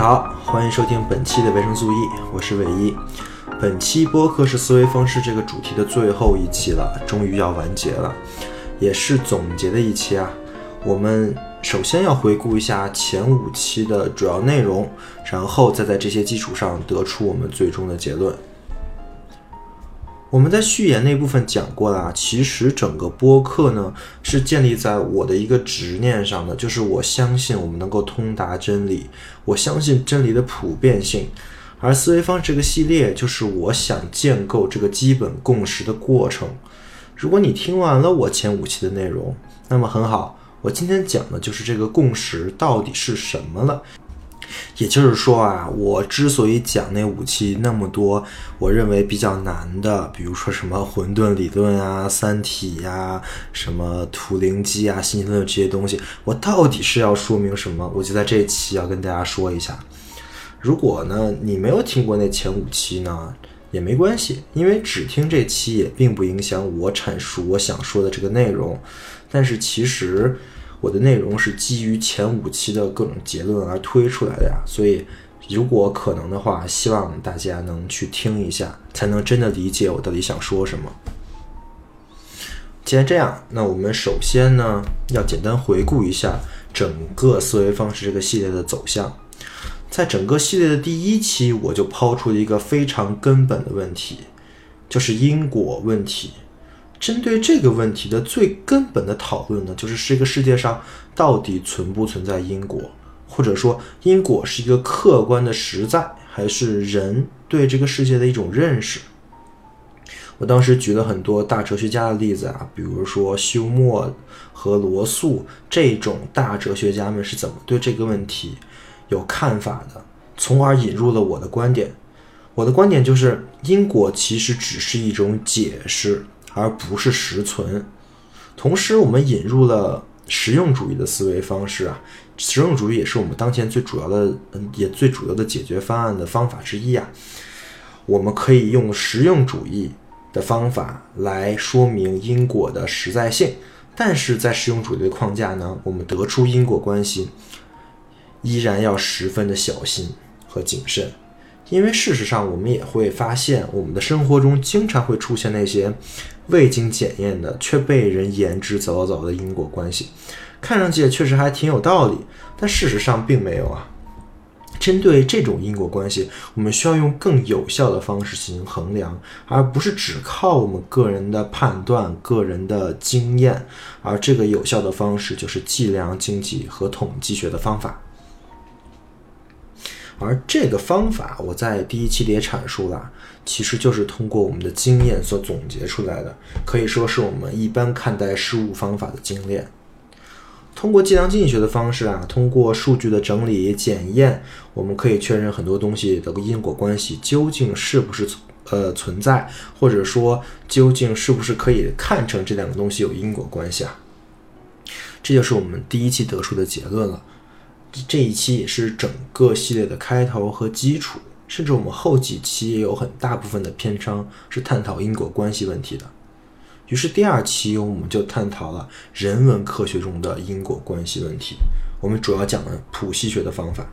好，欢迎收听本期的维生素 E，我是伟一。本期播客是思维方式这个主题的最后一期了，终于要完结了，也是总结的一期啊。我们首先要回顾一下前五期的主要内容，然后再在这些基础上得出我们最终的结论。我们在序言那部分讲过了，其实整个播客呢是建立在我的一个执念上的，就是我相信我们能够通达真理，我相信真理的普遍性。而思维方式这个系列就是我想建构这个基本共识的过程。如果你听完了我前五期的内容，那么很好，我今天讲的就是这个共识到底是什么了。也就是说啊，我之所以讲那五期那么多，我认为比较难的，比如说什么混沌理论啊、三体呀、什么图灵机啊、新论这些东西，我到底是要说明什么？我就在这期要跟大家说一下。如果呢你没有听过那前五期呢，也没关系，因为只听这期也并不影响我阐述我想说的这个内容。但是其实。我的内容是基于前五期的各种结论而推出来的呀，所以如果可能的话，希望大家能去听一下，才能真的理解我到底想说什么。既然这样，那我们首先呢要简单回顾一下整个思维方式这个系列的走向。在整个系列的第一期，我就抛出了一个非常根本的问题，就是因果问题。针对这个问题的最根本的讨论呢，就是这个世界上到底存不存在因果，或者说因果是一个客观的实在，还是人对这个世界的一种认识？我当时举了很多大哲学家的例子啊，比如说休谟和罗素这种大哲学家们是怎么对这个问题有看法的，从而引入了我的观点。我的观点就是因果其实只是一种解释。而不是实存。同时，我们引入了实用主义的思维方式啊，实用主义也是我们当前最主要的，嗯，也最主要的解决方案的方法之一啊。我们可以用实用主义的方法来说明因果的实在性，但是在实用主义的框架呢，我们得出因果关系依然要十分的小心和谨慎。因为事实上，我们也会发现，我们的生活中经常会出现那些未经检验的却被人言之凿凿的因果关系，看上去确实还挺有道理，但事实上并没有啊。针对这种因果关系，我们需要用更有效的方式进行衡量，而不是只靠我们个人的判断、个人的经验，而这个有效的方式就是计量经济和统计学的方法。而这个方法，我在第一期里也阐述了，其实就是通过我们的经验所总结出来的，可以说是我们一般看待事物方法的精炼。通过计量经济学的方式啊，通过数据的整理检验，我们可以确认很多东西的因果关系究竟是不是呃存在，或者说究竟是不是可以看成这两个东西有因果关系啊？这就是我们第一期得出的结论了。这一期也是整个系列的开头和基础，甚至我们后几期也有很大部分的篇章是探讨因果关系问题的。于是第二期我们就探讨了人文科学中的因果关系问题，我们主要讲了谱系学的方法。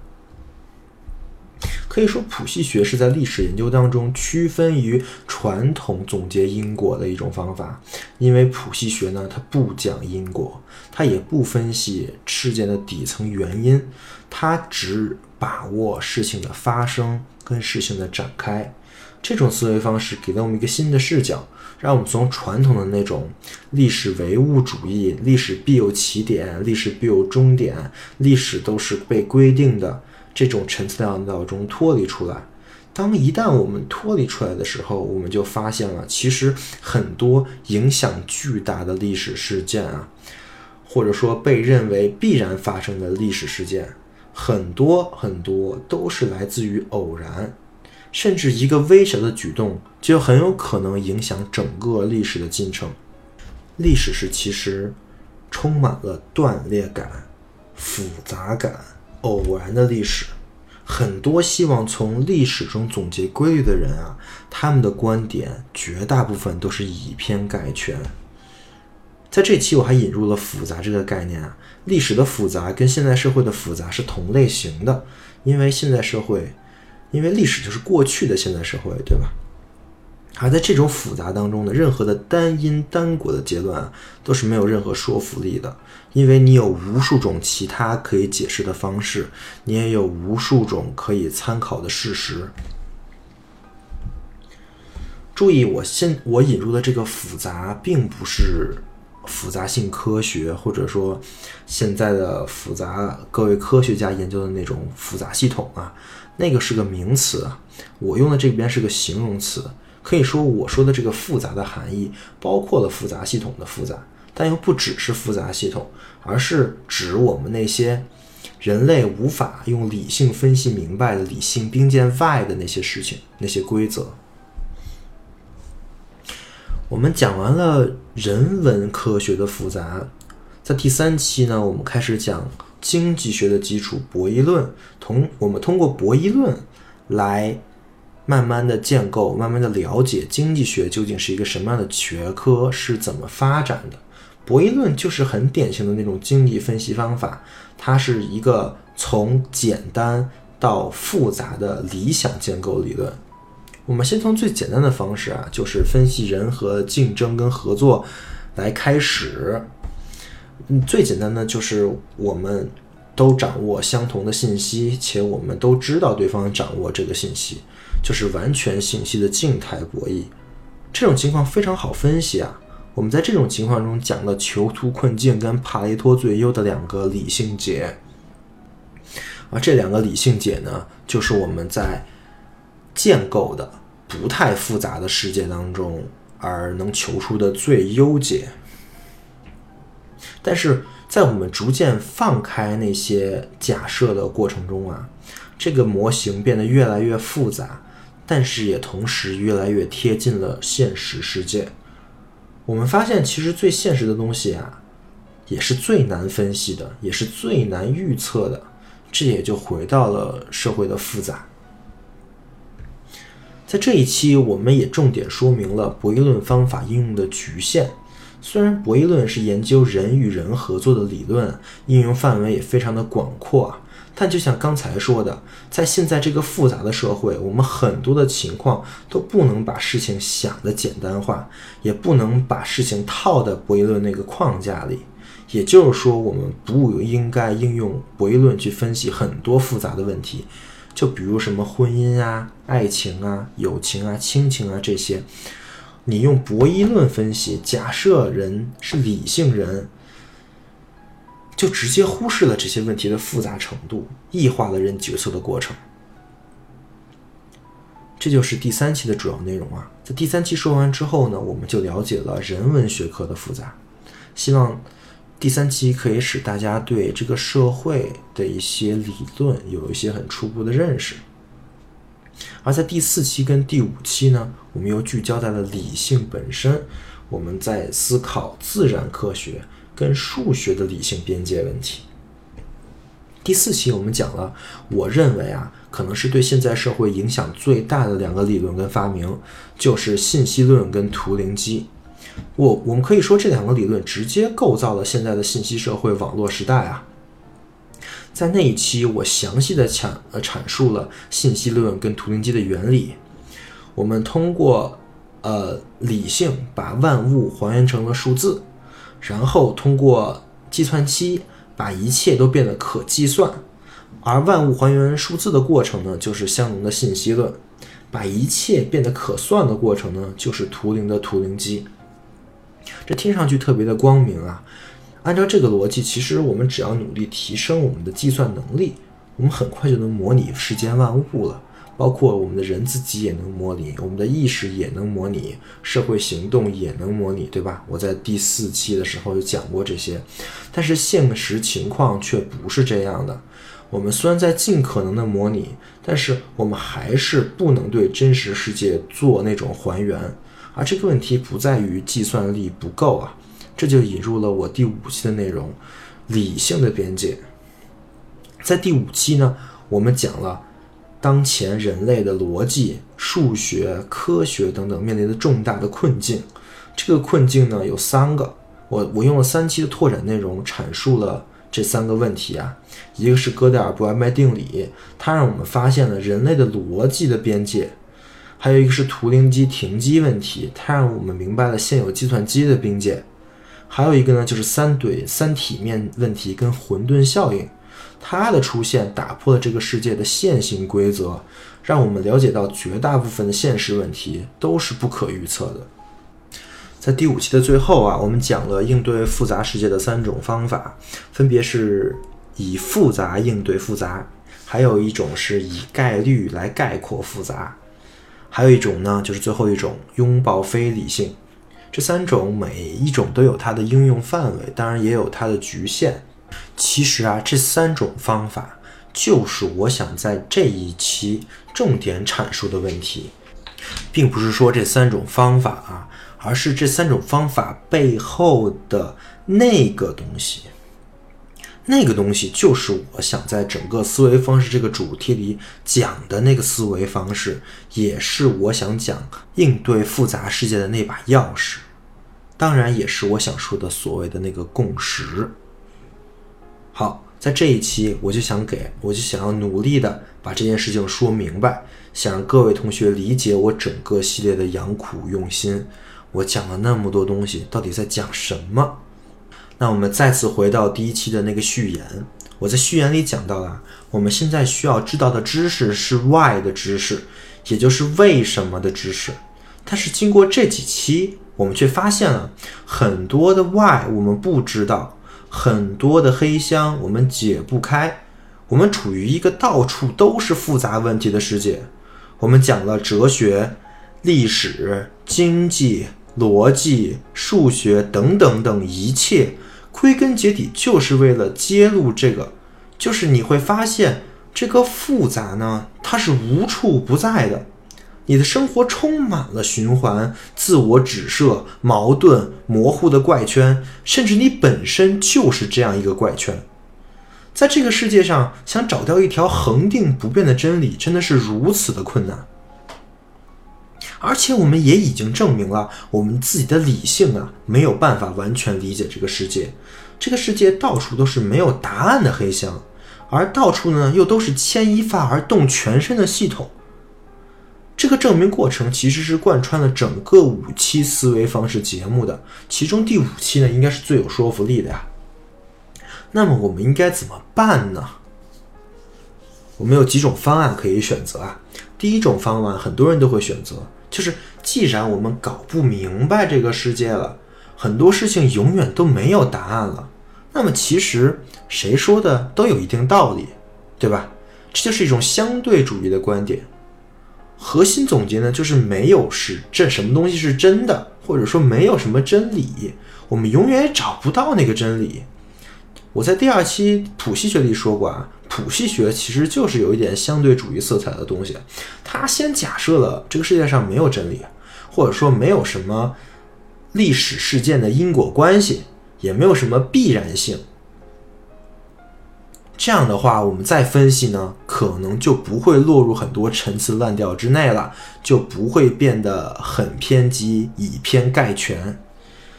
可以说，谱系学是在历史研究当中区分于传统总结因果的一种方法。因为谱系学呢，它不讲因果，它也不分析事件的底层原因，它只把握事情的发生跟事情的展开。这种思维方式给了我们一个新的视角，让我们从传统的那种历史唯物主义、历史必有起点、历史必有终点、历史都是被规定的。这种陈词滥调中脱离出来，当一旦我们脱离出来的时候，我们就发现了，其实很多影响巨大的历史事件啊，或者说被认为必然发生的历史事件，很多很多都是来自于偶然，甚至一个微小的举动就很有可能影响整个历史的进程。历史是其实充满了断裂感、复杂感。偶然的历史，很多希望从历史中总结规律的人啊，他们的观点绝大部分都是以偏概全。在这期我还引入了复杂这个概念啊，历史的复杂跟现代社会的复杂是同类型的，因为现代社会，因为历史就是过去的现代社会，对吧？而在这种复杂当中呢，任何的单因单果的结论啊，都是没有任何说服力的，因为你有无数种其他可以解释的方式，你也有无数种可以参考的事实。注意，我现我引入的这个复杂，并不是复杂性科学，或者说现在的复杂，各位科学家研究的那种复杂系统啊，那个是个名词啊，我用的这边是个形容词。可以说，我说的这个复杂的含义包括了复杂系统的复杂，但又不只是复杂系统，而是指我们那些人类无法用理性分析明白的理性冰鉴外的那些事情、那些规则。我们讲完了人文科学的复杂，在第三期呢，我们开始讲经济学的基础——博弈论。同我们通过博弈论来。慢慢的建构，慢慢的了解经济学究竟是一个什么样的学科，是怎么发展的。博弈论就是很典型的那种经济分析方法，它是一个从简单到复杂的理想建构理论。我们先从最简单的方式啊，就是分析人和竞争跟合作来开始。嗯，最简单的就是我们都掌握相同的信息，且我们都知道对方掌握这个信息。就是完全信息的静态博弈，这种情况非常好分析啊。我们在这种情况中讲了囚徒困境跟帕雷托最优的两个理性解，而这两个理性解呢，就是我们在建构的不太复杂的世界当中而能求出的最优解。但是在我们逐渐放开那些假设的过程中啊，这个模型变得越来越复杂。但是也同时越来越贴近了现实世界。我们发现，其实最现实的东西啊，也是最难分析的，也是最难预测的。这也就回到了社会的复杂。在这一期，我们也重点说明了博弈论方法应用的局限。虽然博弈论是研究人与人合作的理论，应用范围也非常的广阔啊。但就像刚才说的，在现在这个复杂的社会，我们很多的情况都不能把事情想的简单化，也不能把事情套在博弈论那个框架里。也就是说，我们不应该应用博弈论去分析很多复杂的问题，就比如什么婚姻啊、爱情啊、友情啊、亲情啊这些，你用博弈论分析，假设人是理性人。就直接忽视了这些问题的复杂程度，异化了人决策的过程。这就是第三期的主要内容啊。在第三期说完之后呢，我们就了解了人文学科的复杂。希望第三期可以使大家对这个社会的一些理论有一些很初步的认识。而在第四期跟第五期呢，我们又聚焦在了理性本身，我们在思考自然科学。跟数学的理性边界问题。第四期我们讲了，我认为啊，可能是对现在社会影响最大的两个理论跟发明，就是信息论跟图灵机。我我们可以说这两个理论直接构造了现在的信息社会网络时代啊。在那一期，我详细的阐呃阐述了信息论跟图灵机的原理。我们通过呃理性把万物还原成了数字。然后通过计算机把一切都变得可计算，而万物还原数字的过程呢，就是相容的信息论；把一切变得可算的过程呢，就是图灵的图灵机。这听上去特别的光明啊！按照这个逻辑，其实我们只要努力提升我们的计算能力，我们很快就能模拟世间万物了。包括我们的人自己也能模拟，我们的意识也能模拟，社会行动也能模拟，对吧？我在第四期的时候就讲过这些，但是现实情况却不是这样的。我们虽然在尽可能的模拟，但是我们还是不能对真实世界做那种还原。而这个问题不在于计算力不够啊，这就引入了我第五期的内容——理性的边界。在第五期呢，我们讲了。当前人类的逻辑、数学、科学等等面临的重大的困境，这个困境呢有三个，我我用了三期的拓展内容阐述了这三个问题啊，一个是哥德尔不完备定理，它让我们发现了人类的逻辑的边界；还有一个是图灵机停机问题，它让我们明白了现有计算机的边界；还有一个呢，就是三对三体面问题跟混沌效应，它的出现打破了这个世界的线性规则，让我们了解到绝大部分的现实问题都是不可预测的。在第五期的最后啊，我们讲了应对复杂世界的三种方法，分别是以复杂应对复杂，还有一种是以概率来概括复杂，还有一种呢就是最后一种拥抱非理性。这三种每一种都有它的应用范围，当然也有它的局限。其实啊，这三种方法就是我想在这一期重点阐述的问题，并不是说这三种方法啊。而是这三种方法背后的那个东西，那个东西就是我想在整个思维方式这个主题里讲的那个思维方式，也是我想讲应对复杂世界的那把钥匙，当然也是我想说的所谓的那个共识。好，在这一期我就想给，我就想要努力的把这件事情说明白，想让各位同学理解我整个系列的养苦用心。我讲了那么多东西，到底在讲什么？那我们再次回到第一期的那个序言。我在序言里讲到了，我们现在需要知道的知识是 why 的知识，也就是为什么的知识。但是经过这几期，我们却发现了很多的 why 我们不知道，很多的黑箱我们解不开。我们处于一个到处都是复杂问题的世界。我们讲了哲学、历史、经济。逻辑、数学等等等一切，归根结底就是为了揭露这个，就是你会发现这个复杂呢，它是无处不在的。你的生活充满了循环、自我指涉、矛盾、模糊的怪圈，甚至你本身就是这样一个怪圈。在这个世界上，想找到一条恒定不变的真理，真的是如此的困难。而且我们也已经证明了，我们自己的理性啊没有办法完全理解这个世界。这个世界到处都是没有答案的黑箱，而到处呢又都是牵一发而动全身的系统。这个证明过程其实是贯穿了整个五期思维方式节目的，其中第五期呢应该是最有说服力的呀。那么我们应该怎么办呢？我们有几种方案可以选择啊。第一种方案很多人都会选择。就是，既然我们搞不明白这个世界了，很多事情永远都没有答案了，那么其实谁说的都有一定道理，对吧？这就是一种相对主义的观点。核心总结呢，就是没有是这什么东西是真的，或者说没有什么真理，我们永远也找不到那个真理。我在第二期谱系学里说过啊。谱系学其实就是有一点相对主义色彩的东西，它先假设了这个世界上没有真理，或者说没有什么历史事件的因果关系，也没有什么必然性。这样的话，我们再分析呢，可能就不会落入很多陈词滥调之内了，就不会变得很偏激，以偏概全。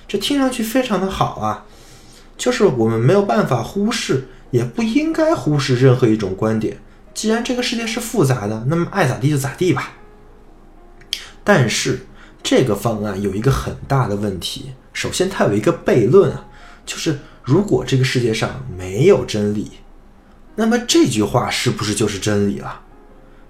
这听上去非常的好啊，就是我们没有办法忽视。也不应该忽视任何一种观点。既然这个世界是复杂的，那么爱咋地就咋地吧。但是这个方案有一个很大的问题。首先，它有一个悖论啊，就是如果这个世界上没有真理，那么这句话是不是就是真理了？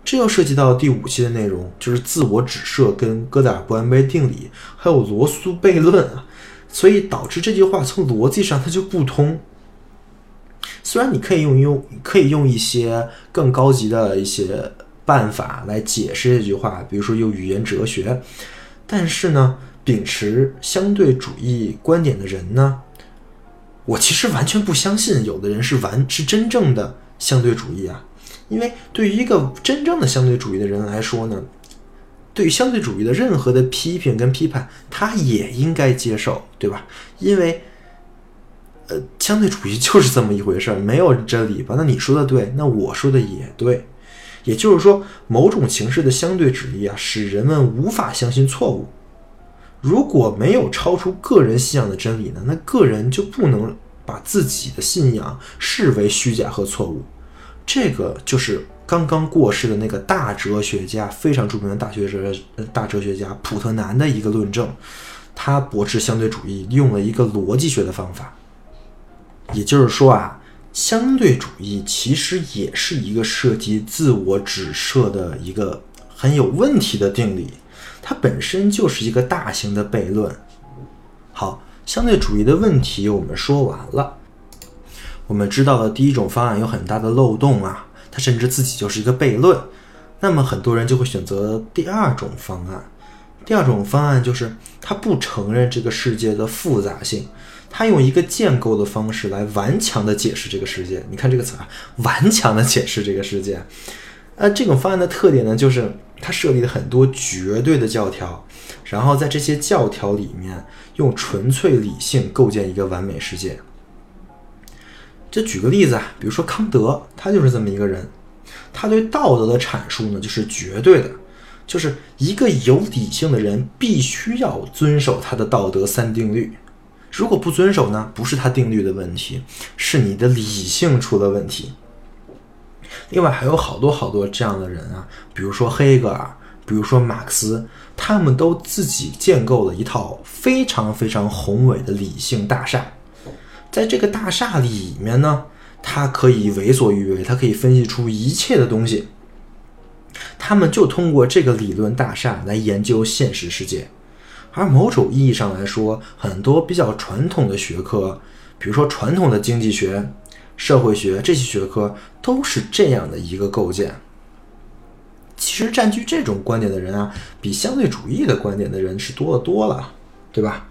这又涉及到第五期的内容，就是自我指涉跟哥德尔不完备定理，还有罗素悖论啊，所以导致这句话从逻辑上它就不通。虽然你可以用用可以用一些更高级的一些办法来解释这句话，比如说用语言哲学，但是呢，秉持相对主义观点的人呢，我其实完全不相信有的人是完是真正的相对主义啊，因为对于一个真正的相对主义的人来说呢，对于相对主义的任何的批评跟批判，他也应该接受，对吧？因为。呃，相对主义就是这么一回事儿，没有真理吧？那你说的对，那我说的也对。也就是说，某种形式的相对主义啊，使人们无法相信错误。如果没有超出个人信仰的真理呢，那个人就不能把自己的信仰视为虚假和错误。这个就是刚刚过世的那个大哲学家，非常著名的大学哲大哲学家普特南的一个论证。他驳斥相对主义，用了一个逻辑学的方法。也就是说啊，相对主义其实也是一个涉及自我指涉的一个很有问题的定理。它本身就是一个大型的悖论。好，相对主义的问题我们说完了。我们知道了第一种方案有很大的漏洞啊，它甚至自己就是一个悖论。那么很多人就会选择第二种方案。第二种方案就是他不承认这个世界的复杂性，他用一个建构的方式来顽强的解释这个世界。你看这个词啊，顽强的解释这个世界。呃，这种方案的特点呢，就是他设立了很多绝对的教条，然后在这些教条里面用纯粹理性构建一个完美世界。就举个例子啊，比如说康德，他就是这么一个人，他对道德的阐述呢，就是绝对的，就是一个有理性的人必须要遵守他的道德三定律，如果不遵守呢，不是他定律的问题，是你的理性出了问题。另外还有好多好多这样的人啊，比如说黑格尔，比如说马克思，他们都自己建构了一套非常非常宏伟的理性大厦。在这个大厦里面呢，他可以为所欲为，他可以分析出一切的东西。他们就通过这个理论大厦来研究现实世界。而某种意义上来说，很多比较传统的学科，比如说传统的经济学、社会学这些学科，都是这样的一个构建。其实占据这种观点的人啊，比相对主义的观点的人是多得多了，对吧？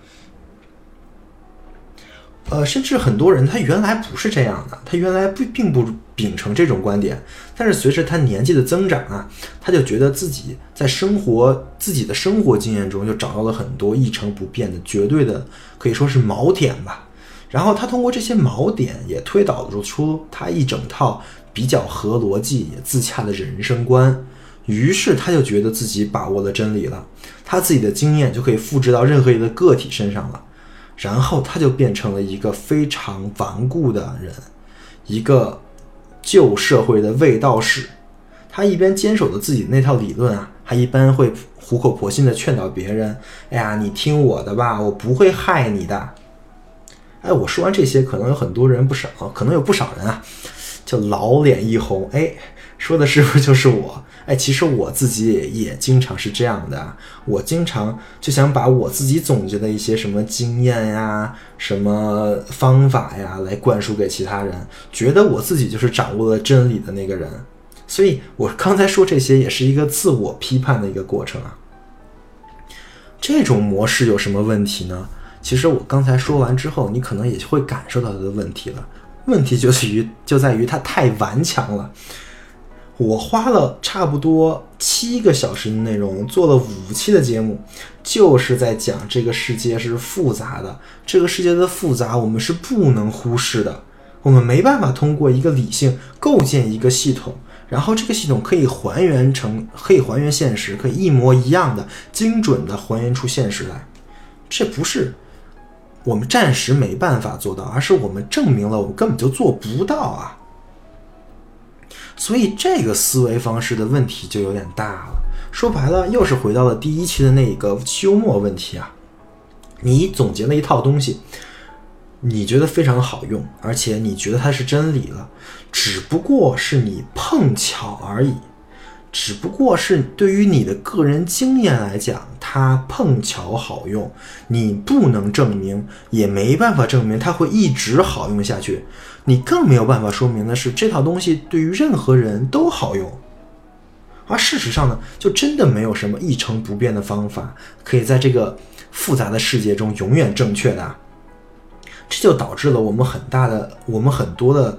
呃，甚至很多人他原来不是这样的，他原来不并不秉承这种观点，但是随着他年纪的增长啊，他就觉得自己在生活自己的生活经验中就找到了很多一成不变的绝对的可以说是锚点吧。然后他通过这些锚点也推导出他一整套比较合逻辑也自洽的人生观，于是他就觉得自己把握了真理了，他自己的经验就可以复制到任何一个个体身上了。然后他就变成了一个非常顽固的人，一个旧社会的卫道士。他一边坚守着自己那套理论啊，还一般会苦口婆心的劝导别人：“哎呀，你听我的吧，我不会害你的。”哎，我说完这些，可能有很多人不少，可能有不少人啊，就老脸一红，哎。说的是不是就是我？哎，其实我自己也也经常是这样的。我经常就想把我自己总结的一些什么经验呀、什么方法呀，来灌输给其他人，觉得我自己就是掌握了真理的那个人。所以我刚才说这些，也是一个自我批判的一个过程啊。这种模式有什么问题呢？其实我刚才说完之后，你可能也会感受到它的问题了。问题就在于，就在于它太顽强了。我花了差不多七个小时的内容，做了五期的节目，就是在讲这个世界是复杂的。这个世界的复杂，我们是不能忽视的。我们没办法通过一个理性构建一个系统，然后这个系统可以还原成，可以还原现实，可以一模一样的精准的还原出现实来。这不是我们暂时没办法做到，而是我们证明了我们根本就做不到啊。所以这个思维方式的问题就有点大了。说白了，又是回到了第一期的那个休谟问题啊。你总结了一套东西，你觉得非常好用，而且你觉得它是真理了，只不过是你碰巧而已。只不过是对于你的个人经验来讲，它碰巧好用，你不能证明，也没办法证明它会一直好用下去。你更没有办法说明的是，这套东西对于任何人都好用。而事实上呢，就真的没有什么一成不变的方法，可以在这个复杂的世界中永远正确的。这就导致了我们很大的，我们很多的。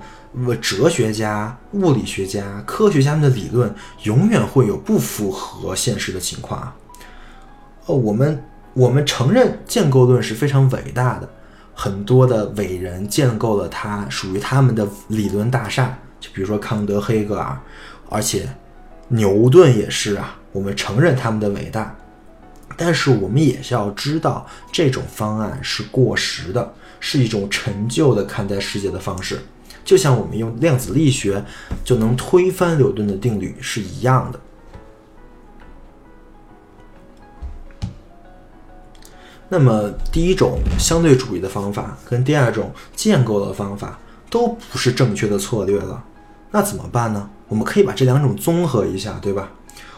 哲学家、物理学家、科学家们的理论永远会有不符合现实的情况。哦，我们我们承认建构论是非常伟大的，很多的伟人建构了他属于他们的理论大厦，就比如说康德、黑格尔，而且牛顿也是啊。我们承认他们的伟大，但是我们也是要知道，这种方案是过时的，是一种陈旧的看待世界的方式，就像我们用量子力学就能推翻牛顿的定律是一样的。那么，第一种相对主义的方法跟第二种建构的方法都不是正确的策略了，那怎么办呢？我们可以把这两种综合一下，对吧？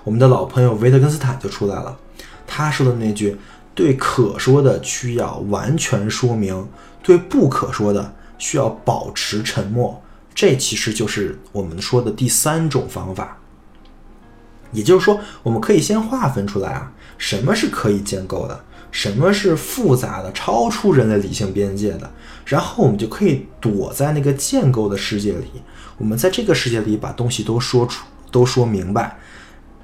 我们的老朋友维特根斯坦就出来了，他说的那句“对可说的需要完全说明，对不可说的需要保持沉默”，这其实就是我们说的第三种方法。也就是说，我们可以先划分出来啊，什么是可以建构的。什么是复杂的、超出人类理性边界的？然后我们就可以躲在那个建构的世界里，我们在这个世界里把东西都说出、都说明白。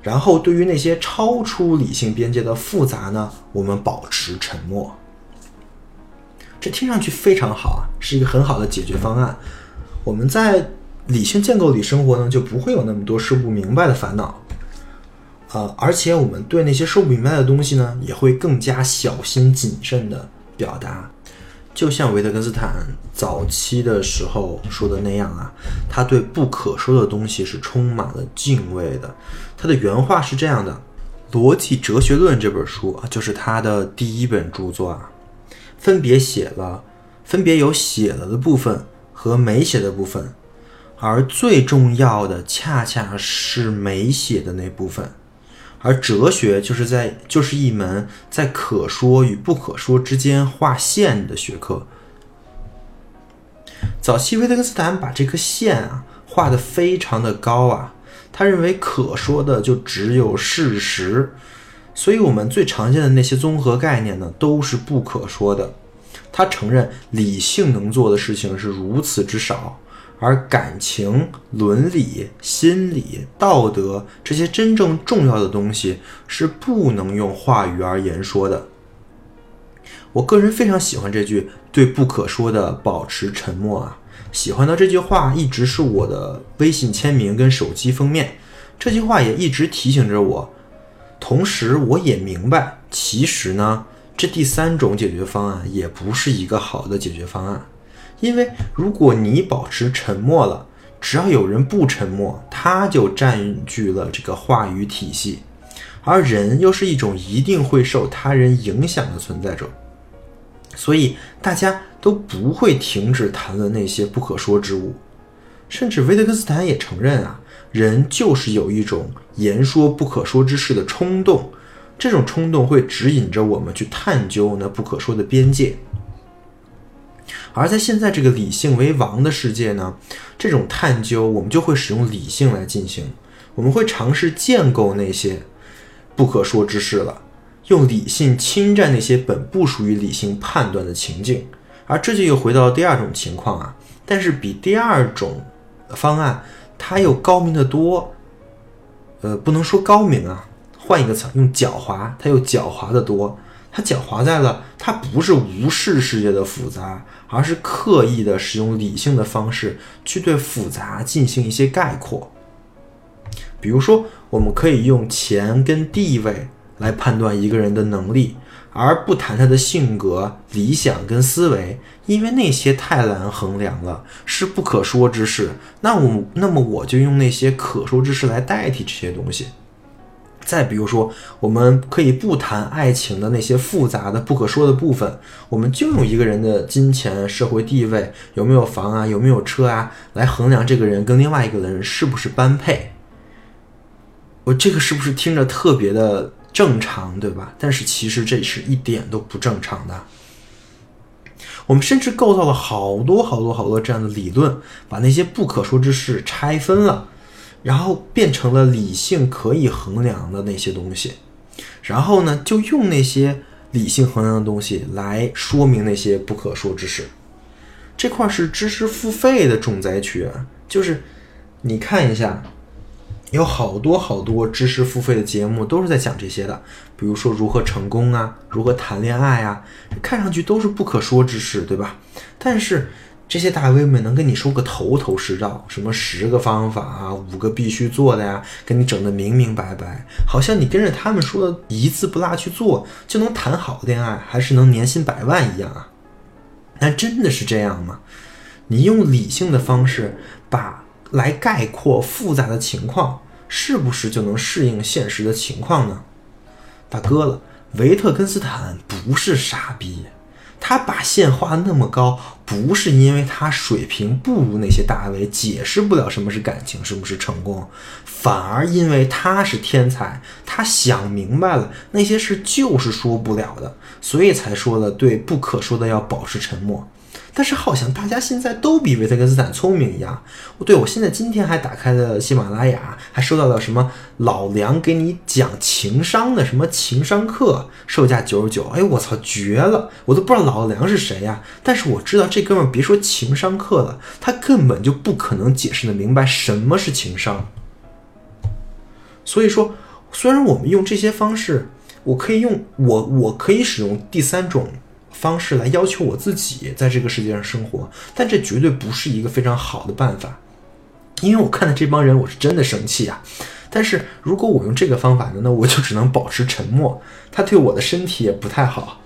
然后对于那些超出理性边界的复杂呢，我们保持沉默。这听上去非常好啊，是一个很好的解决方案。我们在理性建构里生活呢，就不会有那么多说不明白的烦恼。呃，而且我们对那些说不明白的东西呢，也会更加小心谨慎的表达。就像维特根斯坦早期的时候说的那样啊，他对不可说的东西是充满了敬畏的。他的原话是这样的：《逻辑哲学论》这本书啊，就是他的第一本著作啊，分别写了，分别有写了的部分和没写的部分，而最重要的恰恰是没写的那部分。而哲学就是在就是一门在可说与不可说之间画线的学科。早期维特根斯坦把这颗线啊画得非常的高啊，他认为可说的就只有事实，所以我们最常见的那些综合概念呢都是不可说的。他承认理性能做的事情是如此之少。而感情、伦理、心理、道德这些真正重要的东西是不能用话语而言说的。我个人非常喜欢这句“对不可说的保持沉默”啊，喜欢的这句话一直是我的微信签名跟手机封面。这句话也一直提醒着我，同时我也明白，其实呢，这第三种解决方案也不是一个好的解决方案。因为如果你保持沉默了，只要有人不沉默，他就占据了这个话语体系，而人又是一种一定会受他人影响的存在者，所以大家都不会停止谈论那些不可说之物。甚至维特根斯坦也承认啊，人就是有一种言说不可说之事的冲动，这种冲动会指引着我们去探究那不可说的边界。而在现在这个理性为王的世界呢，这种探究我们就会使用理性来进行，我们会尝试建构那些不可说之事了，用理性侵占那些本不属于理性判断的情境，而这就又回到第二种情况啊，但是比第二种方案它又高明的多，呃，不能说高明啊，换一个词，用狡猾，它又狡猾的多。它狡猾在了，它不是无视世界的复杂，而是刻意的使用理性的方式去对复杂进行一些概括。比如说，我们可以用钱跟地位来判断一个人的能力，而不谈他的性格、理想跟思维，因为那些太难衡量了，是不可说之事。那我那么我就用那些可说之事来代替这些东西。再比如说，我们可以不谈爱情的那些复杂的、不可说的部分，我们就用一个人的金钱、社会地位、有没有房啊、有没有车啊，来衡量这个人跟另外一个人是不是般配。我这个是不是听着特别的正常，对吧？但是其实这是一点都不正常的。我们甚至构造了好多好多好多这样的理论，把那些不可说之事拆分了。然后变成了理性可以衡量的那些东西，然后呢，就用那些理性衡量的东西来说明那些不可说之事。这块是知识付费的重灾区！就是你看一下，有好多好多知识付费的节目都是在讲这些的，比如说如何成功啊，如何谈恋爱啊，看上去都是不可说之事，对吧？但是这些大 V 们能跟你说个头头是道，什么十个方法啊，五个必须做的呀，跟你整的明明白白，好像你跟着他们说的一字不落去做，就能谈好恋爱，还是能年薪百万一样啊？那真的是这样吗？你用理性的方式把来概括复杂的情况，是不是就能适应现实的情况呢？大哥了，维特根斯坦不是傻逼。他把线画那么高，不是因为他水平不如那些大 V，解释不了什么是感情，什么是成功，反而因为他是天才，他想明白了那些事就是说不了的，所以才说了对不可说的要保持沉默。但是好像大家现在都比维特根斯坦聪明一样。对我现在今天还打开了喜马拉雅，还收到了什么老梁给你讲情商的什么情商课，售价九十九。哎，我操，绝了！我都不知道老梁是谁呀。但是我知道这哥们儿别说情商课了，他根本就不可能解释的明白什么是情商。所以说，虽然我们用这些方式，我可以用我我可以使用第三种。方式来要求我自己在这个世界上生活，但这绝对不是一个非常好的办法，因为我看到这帮人，我是真的生气啊！但是如果我用这个方法呢，那我就只能保持沉默，他对我的身体也不太好。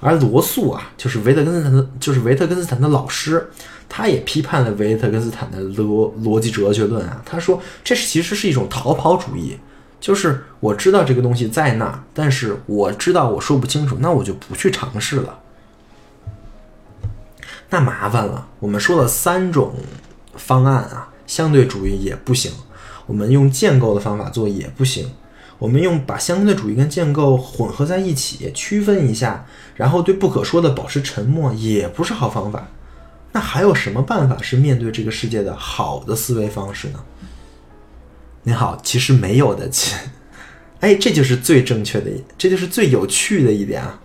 而罗素啊，就是维特根斯坦的，就是维特根斯坦的老师，他也批判了维特根斯坦的逻逻辑哲学论啊，他说这其实是一种逃跑主义。就是我知道这个东西在那，但是我知道我说不清楚，那我就不去尝试了。那麻烦了，我们说了三种方案啊，相对主义也不行，我们用建构的方法做也不行，我们用把相对主义跟建构混合在一起，区分一下，然后对不可说的保持沉默，也不是好方法。那还有什么办法是面对这个世界的好的思维方式呢？您好，其实没有的，亲，哎，这就是最正确的，这就是最有趣的一点啊，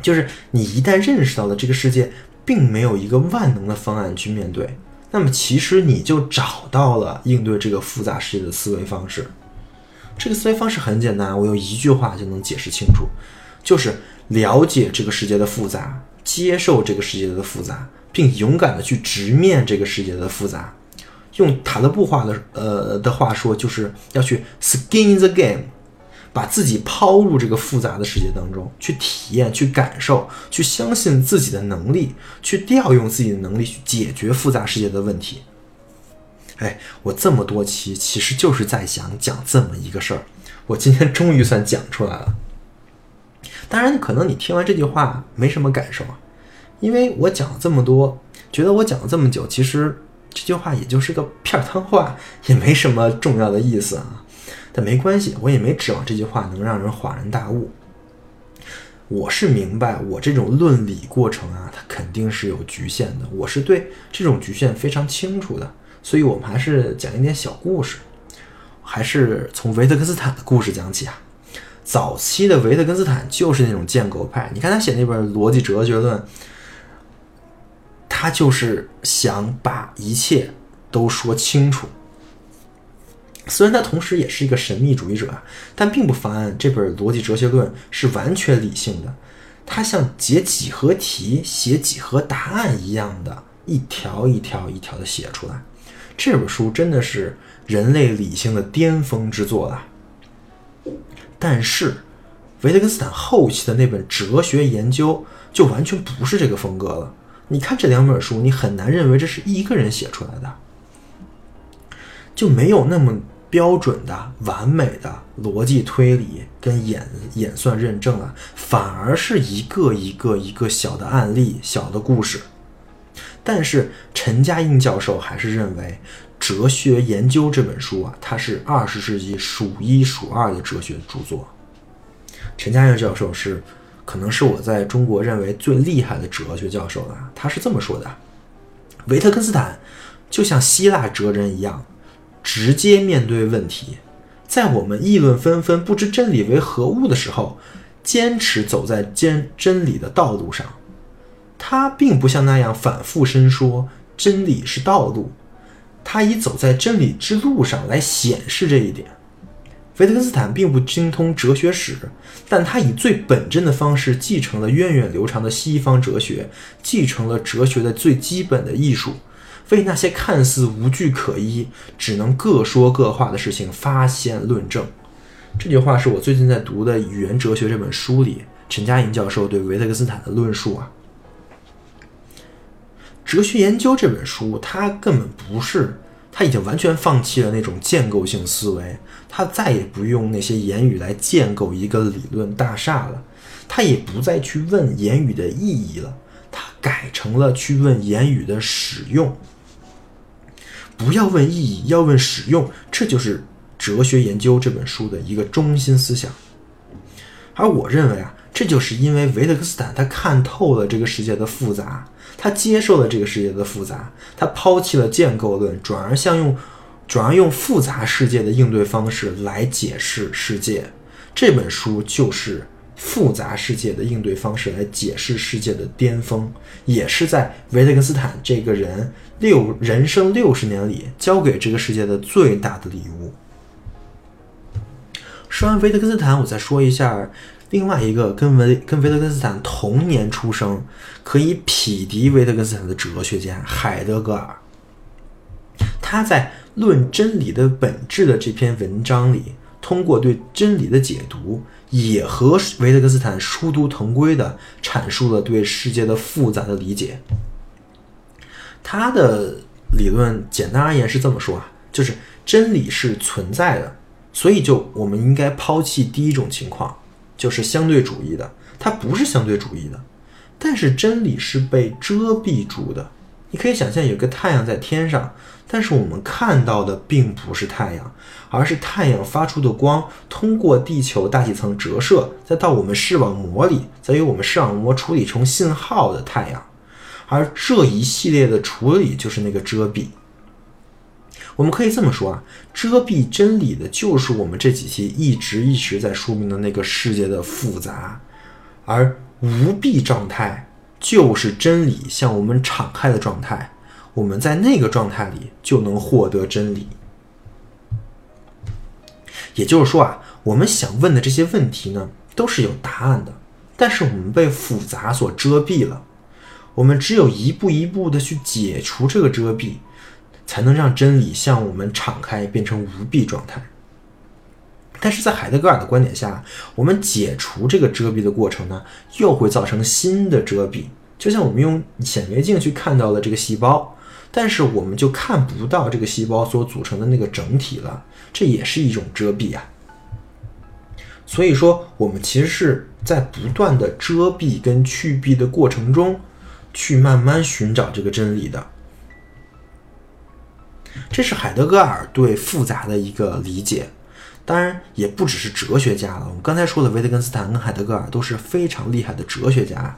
就是你一旦认识到了这个世界并没有一个万能的方案去面对，那么其实你就找到了应对这个复杂世界的思维方式。这个思维方式很简单，我用一句话就能解释清楚，就是了解这个世界的复杂，接受这个世界的复杂，并勇敢的去直面这个世界的复杂。用塔勒布话的呃的话说，就是要去 skin the game，把自己抛入这个复杂的世界当中，去体验、去感受、去相信自己的能力，去调用自己的能力去解决复杂世界的问题。哎，我这么多期其实就是在想讲这么一个事儿，我今天终于算讲出来了。当然，可能你听完这句话没什么感受啊，因为我讲了这么多，觉得我讲了这么久，其实。这句话也就是个片儿汤话，也没什么重要的意思啊。但没关系，我也没指望这句话能让人恍然大悟。我是明白，我这种论理过程啊，它肯定是有局限的。我是对这种局限非常清楚的。所以我们还是讲一点小故事，还是从维特根斯坦的故事讲起啊。早期的维特根斯坦就是那种建构派，你看他写那本《逻辑哲学论》。他就是想把一切都说清楚。虽然他同时也是一个神秘主义者，但并不妨碍这本《逻辑哲学论》是完全理性的。他像解几何题、写几何答案一样的，一条一条一条的写出来。这本书真的是人类理性的巅峰之作了。但是，维特根斯坦后期的那本哲学研究就完全不是这个风格了。你看这两本书，你很难认为这是一个人写出来的，就没有那么标准的、完美的逻辑推理跟演演算认证了，反而是一个一个一个小的案例、小的故事。但是陈嘉映教授还是认为，《哲学研究》这本书啊，它是二十世纪数一数二的哲学著作。陈嘉映教授是。可能是我在中国认为最厉害的哲学教授了。他是这么说的：维特根斯坦就像希腊哲人一样，直接面对问题，在我们议论纷纷、不知真理为何物的时候，坚持走在真真理的道路上。他并不像那样反复申说真理是道路，他以走在真理之路上来显示这一点。维特根斯坦并不精通哲学史，但他以最本真的方式继承了源远流长的西方哲学，继承了哲学的最基本的艺术，为那些看似无据可依、只能各说各话的事情发现论证。这句话是我最近在读的《语言哲学》这本书里，陈嘉莹教授对维特根斯坦的论述啊。哲学研究这本书，它根本不是，他已经完全放弃了那种建构性思维，他再也不用那些言语来建构一个理论大厦了，他也不再去问言语的意义了，他改成了去问言语的使用。不要问意义，要问使用，这就是《哲学研究》这本书的一个中心思想。而我认为啊，这就是因为维特根斯坦他看透了这个世界的复杂。他接受了这个世界的复杂，他抛弃了建构论，转而向用，转而用复杂世界的应对方式来解释世界。这本书就是复杂世界的应对方式来解释世界的巅峰，也是在维特根斯坦这个人六人生六十年里交给这个世界的最大的礼物。说完维特根斯坦，我再说一下。另外一个跟维跟维特根斯坦同年出生，可以匹敌维特根斯坦的哲学家海德格尔，他在《论真理的本质》的这篇文章里，通过对真理的解读，也和维特根斯坦殊途同归的阐述了对世界的复杂的理解。他的理论简单而言是这么说啊，就是真理是存在的，所以就我们应该抛弃第一种情况。就是相对主义的，它不是相对主义的，但是真理是被遮蔽住的。你可以想象有个太阳在天上，但是我们看到的并不是太阳，而是太阳发出的光通过地球大气层折射，再到我们视网膜里，再由我们视网膜处理成信号的太阳。而这一系列的处理就是那个遮蔽。我们可以这么说啊，遮蔽真理的就是我们这几期一直一直在说明的那个世界的复杂，而无蔽状态就是真理向我们敞开的状态，我们在那个状态里就能获得真理。也就是说啊，我们想问的这些问题呢，都是有答案的，但是我们被复杂所遮蔽了，我们只有一步一步的去解除这个遮蔽。才能让真理向我们敞开，变成无蔽状态。但是在海德格尔的观点下，我们解除这个遮蔽的过程呢，又会造成新的遮蔽。就像我们用显微镜去看到了这个细胞，但是我们就看不到这个细胞所组成的那个整体了，这也是一种遮蔽啊。所以说，我们其实是在不断的遮蔽跟去蔽的过程中，去慢慢寻找这个真理的。这是海德格尔对复杂的一个理解，当然也不只是哲学家了。我们刚才说的维特根斯坦跟海德格尔都是非常厉害的哲学家。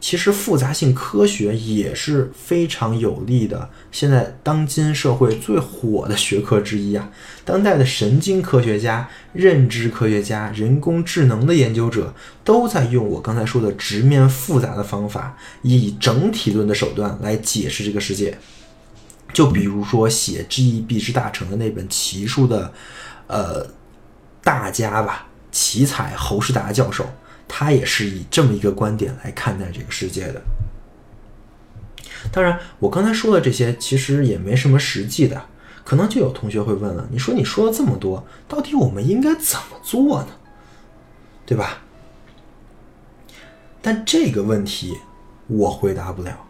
其实复杂性科学也是非常有利的，现在当今社会最火的学科之一啊。当代的神经科学家、认知科学家、人工智能的研究者都在用我刚才说的直面复杂的方法，以整体论的手段来解释这个世界。就比如说写《G.E.B. 之大成》的那本奇书的，呃，大家吧，奇才侯世达教授，他也是以这么一个观点来看待这个世界的。当然，我刚才说的这些其实也没什么实际的，可能就有同学会问了：你说你说了这么多，到底我们应该怎么做呢？对吧？但这个问题我回答不了，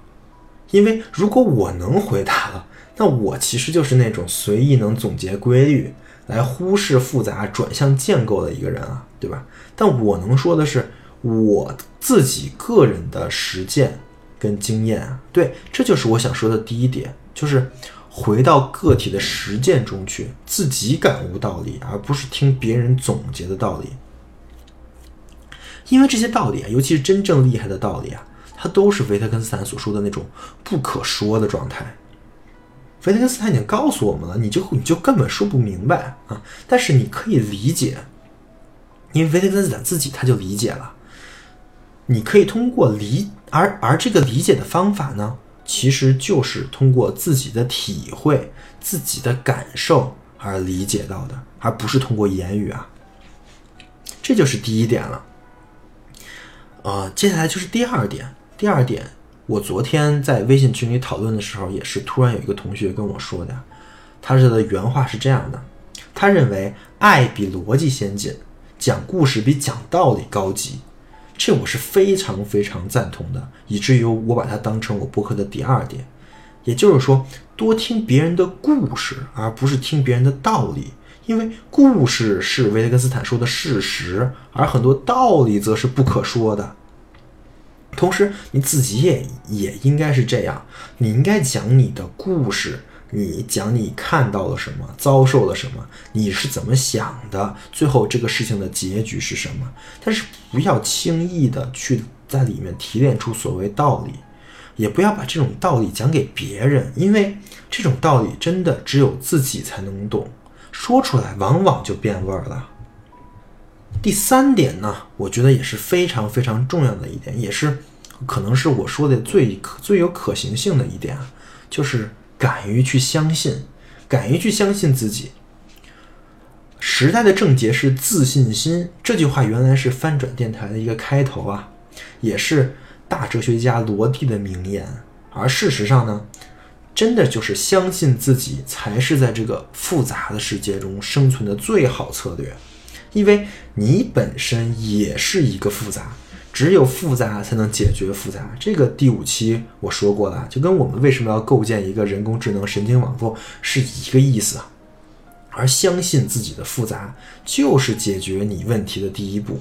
因为如果我能回答了。那我其实就是那种随意能总结规律，来忽视复杂转向建构的一个人啊，对吧？但我能说的是我自己个人的实践跟经验啊，对，这就是我想说的第一点，就是回到个体的实践中去，自己感悟道理，而不是听别人总结的道理。因为这些道理啊，尤其是真正厉害的道理啊，它都是维特根斯坦所说的那种不可说的状态。维特根斯坦已经告诉我们了，你就你就根本说不明白啊！但是你可以理解，因为维特根斯坦自己他就理解了。你可以通过理，而而这个理解的方法呢，其实就是通过自己的体会、自己的感受，而理解到的，而不是通过言语啊。这就是第一点了。呃，接下来就是第二点。第二点，我昨天在微信群里讨论的时候，也是突然有一个同学跟我说的，他的原话是这样的：他认为爱比逻辑先进，讲故事比讲道理高级。这我是非常非常赞同的，以至于我把它当成我播客的第二点。也就是说，多听别人的故事，而不是听别人的道理。因为故事是维特根斯坦说的事实，而很多道理则是不可说的。同时，你自己也也应该是这样，你应该讲你的故事，你讲你看到了什么，遭受了什么，你是怎么想的，最后这个事情的结局是什么。但是不要轻易的去在里面提炼出所谓道理，也不要把这种道理讲给别人，因为这种道理真的只有自己才能懂。说出来往往就变味儿了。第三点呢，我觉得也是非常非常重要的一点，也是可能是我说的最最有可行性的一点啊，就是敢于去相信，敢于去相信自己。时代的症结是自信心，这句话原来是翻转电台的一个开头啊，也是大哲学家罗蒂的名言。而事实上呢？真的就是相信自己才是在这个复杂的世界中生存的最好策略，因为你本身也是一个复杂，只有复杂才能解决复杂。这个第五期我说过了，就跟我们为什么要构建一个人工智能神经网络是一个意思啊。而相信自己的复杂，就是解决你问题的第一步。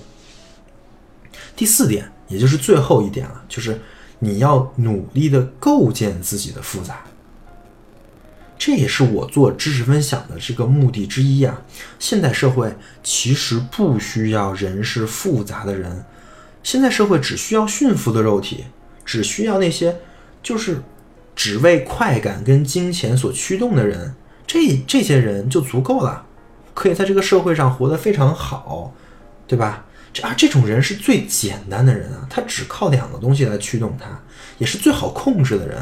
第四点，也就是最后一点了，就是你要努力的构建自己的复杂。这也是我做知识分享的这个目的之一啊！现代社会其实不需要人是复杂的人，现在社会只需要驯服的肉体，只需要那些就是只为快感跟金钱所驱动的人，这这些人就足够了，可以在这个社会上活得非常好，对吧？这啊，这种人是最简单的人啊，他只靠两个东西来驱动他，也是最好控制的人。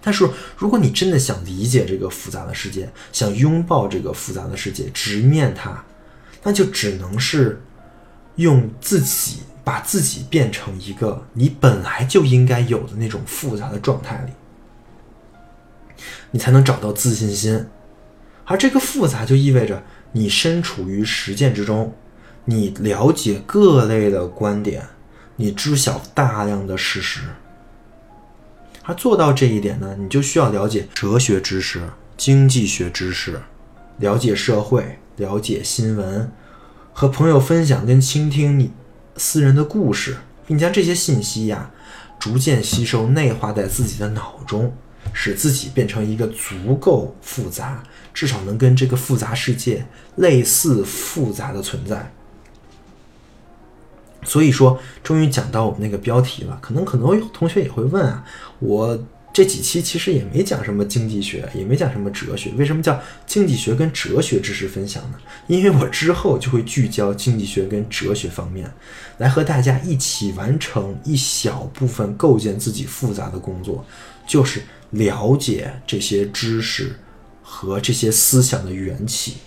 但是，如果你真的想理解这个复杂的世界，想拥抱这个复杂的世界，直面它，那就只能是用自己把自己变成一个你本来就应该有的那种复杂的状态里，你才能找到自信心。而这个复杂就意味着你身处于实践之中，你了解各类的观点，你知晓大量的事实。而做到这一点呢，你就需要了解哲学知识、经济学知识，了解社会，了解新闻，和朋友分享跟倾听你私人的故事，并将这些信息呀逐渐吸收内化在自己的脑中，使自己变成一个足够复杂，至少能跟这个复杂世界类似复杂的存在。所以说，终于讲到我们那个标题了。可能很多同学也会问啊，我这几期其实也没讲什么经济学，也没讲什么哲学，为什么叫经济学跟哲学知识分享呢？因为我之后就会聚焦经济学跟哲学方面，来和大家一起完成一小部分构建自己复杂的工作，就是了解这些知识和这些思想的缘起。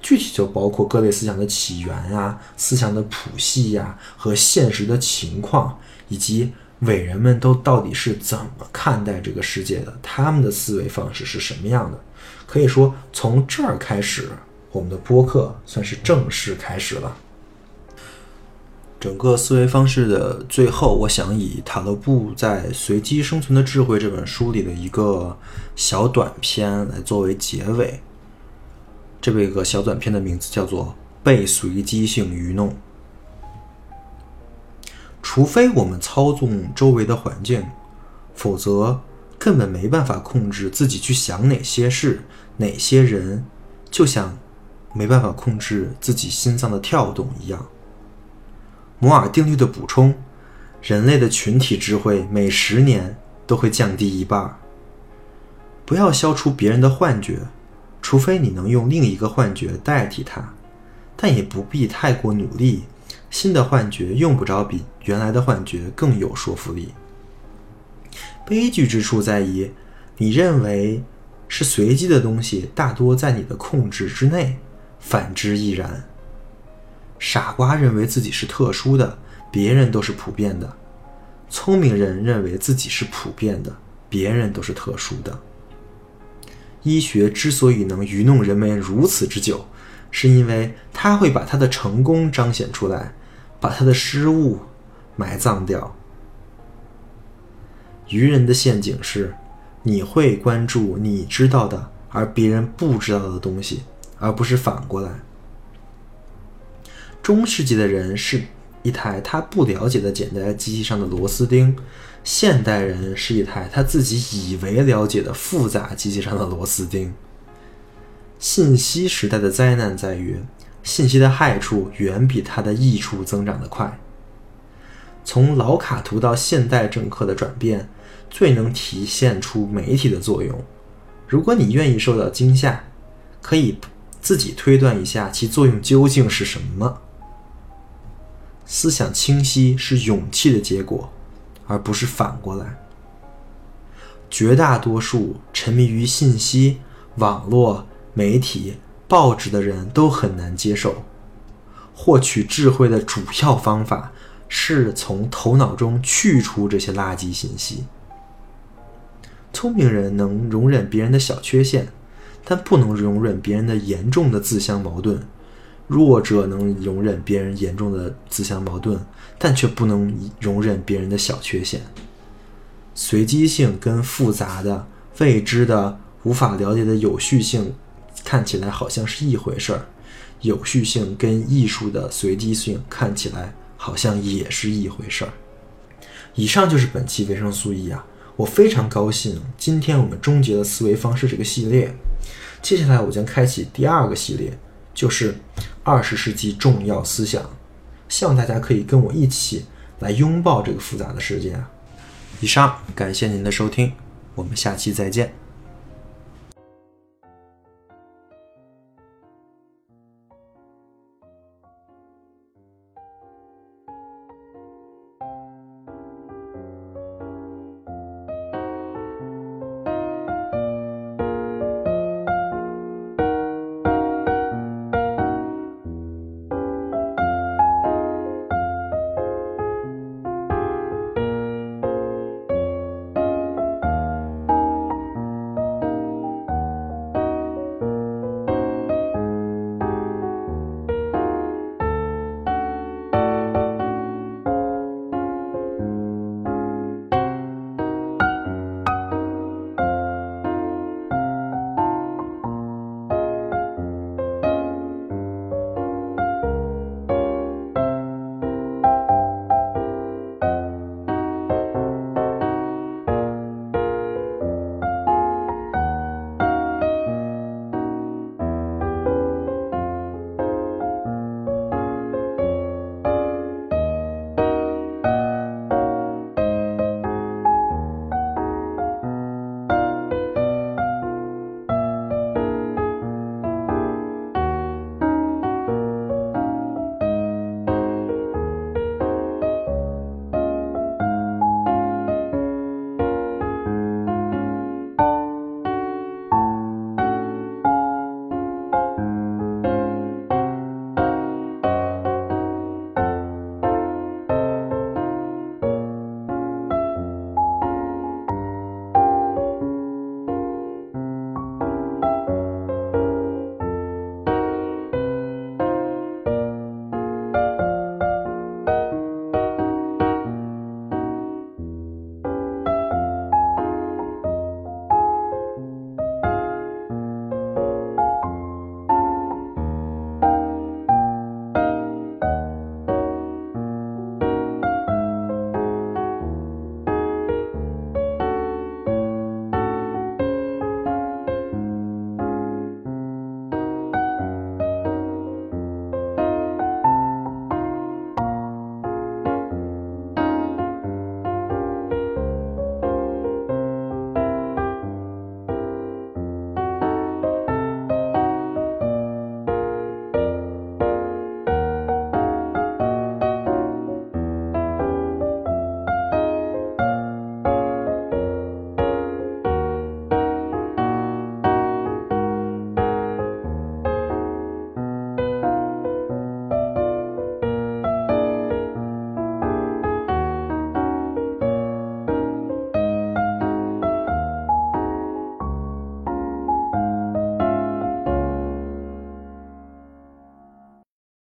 具体就包括各类思想的起源啊、思想的谱系呀和现实的情况，以及伟人们都到底是怎么看待这个世界的，他们的思维方式是什么样的。可以说，从这儿开始，我们的播客算是正式开始了。整个思维方式的最后，我想以塔勒布在《随机生存的智慧》这本书里的一个小短篇来作为结尾。这个一个小短片的名字叫做《被随机性愚弄》。除非我们操纵周围的环境，否则根本没办法控制自己去想哪些事、哪些人，就像没办法控制自己心脏的跳动一样。摩尔定律的补充：人类的群体智慧每十年都会降低一半。不要消除别人的幻觉。除非你能用另一个幻觉代替它，但也不必太过努力。新的幻觉用不着比原来的幻觉更有说服力。悲剧之处在于，你认为是随机的东西大多在你的控制之内，反之亦然。傻瓜认为自己是特殊的，别人都是普遍的；聪明人认为自己是普遍的，别人都是特殊的。医学之所以能愚弄人们如此之久，是因为它会把它的成功彰显出来，把它的失误埋葬掉。愚人的陷阱是，你会关注你知道的，而别人不知道的东西，而不是反过来。中世纪的人是一台他不了解的简单机器上的螺丝钉，现代人是一台他自己以为了解的复杂机器上的螺丝钉。信息时代的灾难在于，信息的害处远比它的益处增长得快。从老卡图到现代政客的转变。最能体现出媒体的作用。如果你愿意受到惊吓，可以自己推断一下其作用究竟是什么。思想清晰是勇气的结果，而不是反过来。绝大多数沉迷于信息、网络、媒体、报纸的人都很难接受。获取智慧的主要方法是从头脑中去除这些垃圾信息。聪明人能容忍别人的小缺陷，但不能容忍别人的严重的自相矛盾；弱者能容忍别人严重的自相矛盾，但却不能容忍别人的小缺陷。随机性跟复杂的、未知的、无法了解的有序性看起来好像是一回事儿，有序性跟艺术的随机性看起来好像也是一回事儿。以上就是本期维生素 E 啊。我非常高兴，今天我们终结了思维方式这个系列。接下来我将开启第二个系列，就是二十世纪重要思想。希望大家可以跟我一起来拥抱这个复杂的世界啊！以上，感谢您的收听，我们下期再见。